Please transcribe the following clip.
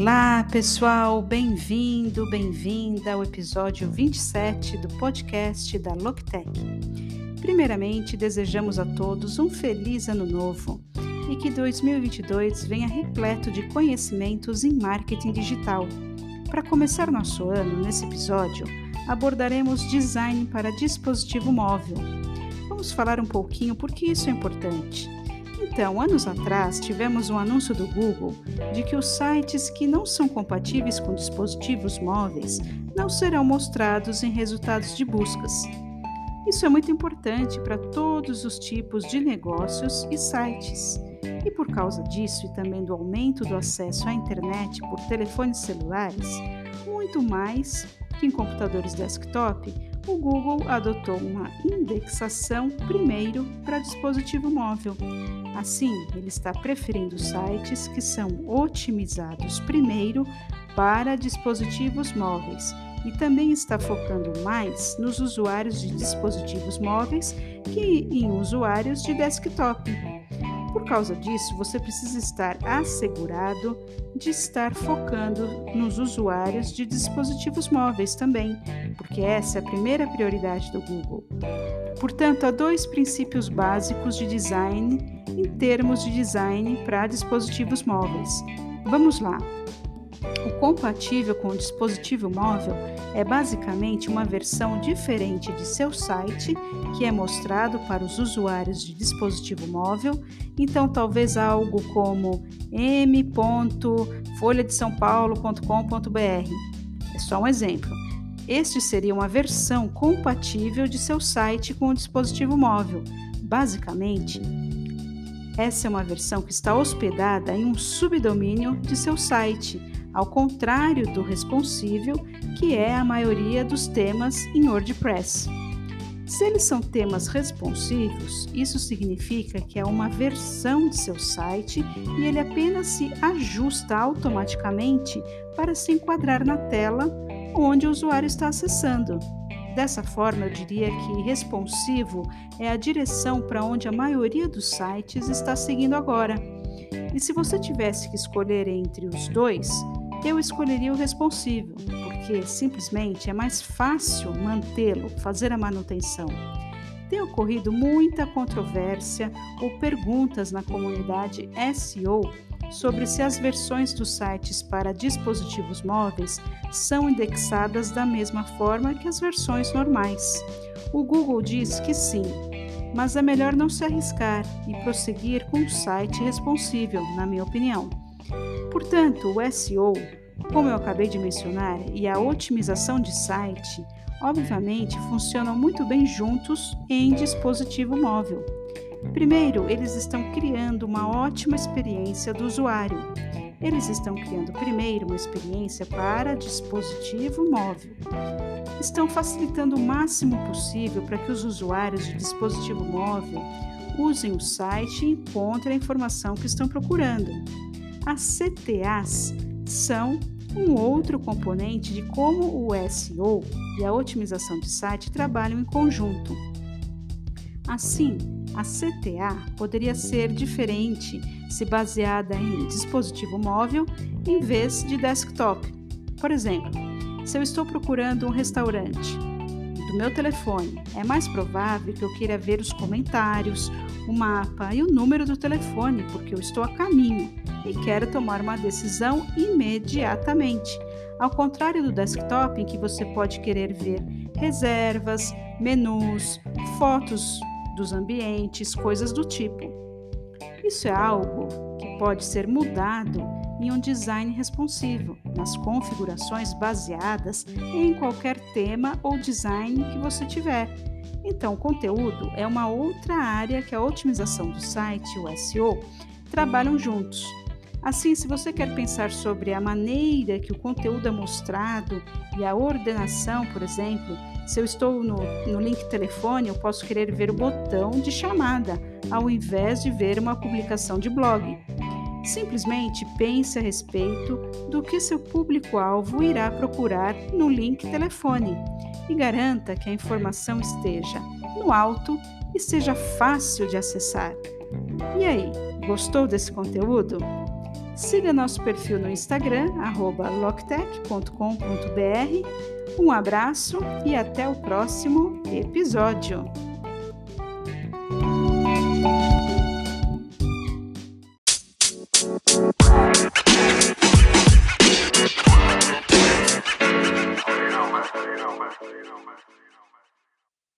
Olá, pessoal, bem-vindo, bem-vinda ao episódio 27 do podcast da Loctech. Primeiramente, desejamos a todos um feliz ano novo e que 2022 venha repleto de conhecimentos em marketing digital. Para começar nosso ano, nesse episódio, abordaremos design para dispositivo móvel. Vamos falar um pouquinho por que isso é importante então, anos atrás, tivemos um anúncio do Google de que os sites que não são compatíveis com dispositivos móveis não serão mostrados em resultados de buscas. Isso é muito importante para todos os tipos de negócios e sites. E por causa disso e também do aumento do acesso à internet por telefones celulares, muito mais que em computadores desktop, o Google adotou uma indexação primeiro para dispositivo móvel. Assim, ele está preferindo sites que são otimizados primeiro para dispositivos móveis e também está focando mais nos usuários de dispositivos móveis que em usuários de desktop. Por causa disso, você precisa estar assegurado de estar focando nos usuários de dispositivos móveis também, porque essa é a primeira prioridade do Google. Portanto, há dois princípios básicos de design em termos de design para dispositivos móveis. Vamos lá. O compatível com o dispositivo móvel é basicamente uma versão diferente de seu site que é mostrado para os usuários de dispositivo móvel. Então, talvez algo como m.folhadesaopaulo.com.br. É só um exemplo. Este seria uma versão compatível de seu site com o dispositivo móvel. Basicamente, essa é uma versão que está hospedada em um subdomínio de seu site ao contrário do responsível, que é a maioria dos temas em WordPress. Se eles são temas responsivos, isso significa que é uma versão de seu site e ele apenas se ajusta automaticamente para se enquadrar na tela onde o usuário está acessando. Dessa forma, eu diria que responsivo é a direção para onde a maioria dos sites está seguindo agora. E se você tivesse que escolher entre os dois, eu escolheria o responsível, porque simplesmente é mais fácil mantê-lo, fazer a manutenção. Tem ocorrido muita controvérsia ou perguntas na comunidade SEO sobre se as versões dos sites para dispositivos móveis são indexadas da mesma forma que as versões normais. O Google diz que sim, mas é melhor não se arriscar e prosseguir com o site responsível, na minha opinião. Portanto, o SEO, como eu acabei de mencionar, e a otimização de site, obviamente, funcionam muito bem juntos em dispositivo móvel. Primeiro, eles estão criando uma ótima experiência do usuário. Eles estão criando primeiro uma experiência para dispositivo móvel. Estão facilitando o máximo possível para que os usuários de dispositivo móvel usem o site e encontrem a informação que estão procurando. As CTAs são um outro componente de como o SEO e a otimização de site trabalham em conjunto. Assim, a CTA poderia ser diferente se baseada em dispositivo móvel em vez de desktop. Por exemplo, se eu estou procurando um restaurante do meu telefone, é mais provável que eu queira ver os comentários, o mapa e o número do telefone, porque eu estou a caminho e quero tomar uma decisão imediatamente. Ao contrário do desktop, em que você pode querer ver reservas, menus, fotos dos ambientes, coisas do tipo. Isso é algo que pode ser mudado em um design responsivo, nas configurações baseadas em qualquer tema ou design que você tiver. Então, conteúdo é uma outra área que a otimização do site e o SEO trabalham juntos. Assim, se você quer pensar sobre a maneira que o conteúdo é mostrado e a ordenação, por exemplo, se eu estou no, no link telefone, eu posso querer ver o botão de chamada, ao invés de ver uma publicação de blog. Simplesmente pense a respeito do que seu público-alvo irá procurar no link telefone e garanta que a informação esteja no alto e seja fácil de acessar. E aí, gostou desse conteúdo? Siga nosso perfil no Instagram, loctech.com.br. Um abraço e até o próximo episódio!